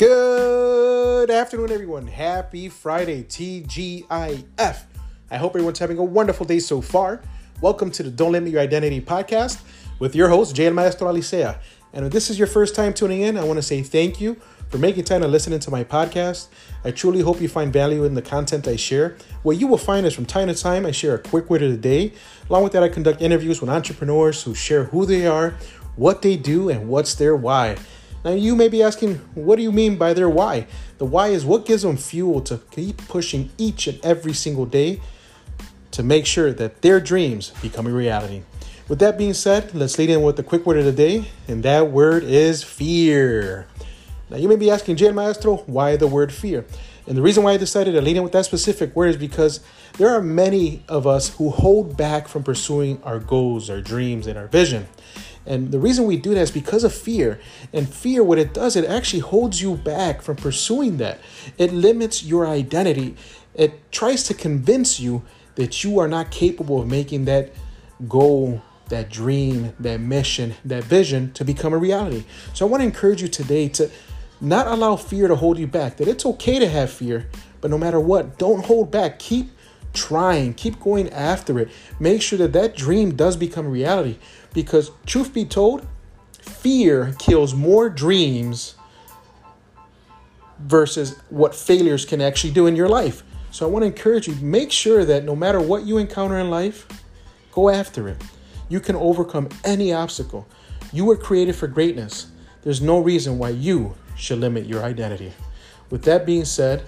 Good afternoon, everyone. Happy Friday, TGIF. I hope everyone's having a wonderful day so far. Welcome to the Don't Limit Your Identity podcast with your host, Jay Maestro Alicea. And if this is your first time tuning in, I want to say thank you for making time to listen to my podcast. I truly hope you find value in the content I share. What you will find is from time to time, I share a quick word of the day. Along with that, I conduct interviews with entrepreneurs who share who they are, what they do, and what's their why. Now, you may be asking, what do you mean by their why? The why is what gives them fuel to keep pushing each and every single day to make sure that their dreams become a reality. With that being said, let's lead in with the quick word of the day, and that word is fear. Now, you may be asking, Jay Maestro, why the word fear? And the reason why I decided to lead in with that specific word is because there are many of us who hold back from pursuing our goals, our dreams, and our vision. And the reason we do that is because of fear. And fear, what it does, it actually holds you back from pursuing that. It limits your identity. It tries to convince you that you are not capable of making that goal, that dream, that mission, that vision to become a reality. So I want to encourage you today to not allow fear to hold you back, that it's okay to have fear, but no matter what, don't hold back. Keep trying, keep going after it. Make sure that that dream does become reality because, truth be told, fear kills more dreams versus what failures can actually do in your life. So I want to encourage you make sure that no matter what you encounter in life, go after it. You can overcome any obstacle. You were created for greatness. There's no reason why you should limit your identity. With that being said,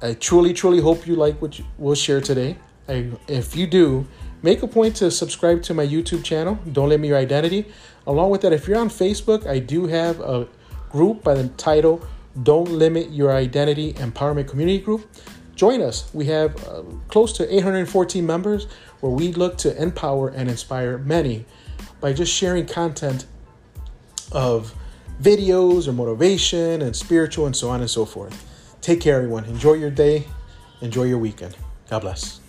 I truly, truly hope you like what we'll share today. I, if you do, make a point to subscribe to my YouTube channel, Don't Limit Your Identity. Along with that, if you're on Facebook, I do have a group by the title Don't Limit Your Identity Empowerment Community Group. Join us. We have uh, close to 814 members where we look to empower and inspire many by just sharing content of videos or motivation and spiritual and so on and so forth. Take care, everyone. Enjoy your day. Enjoy your weekend. God bless.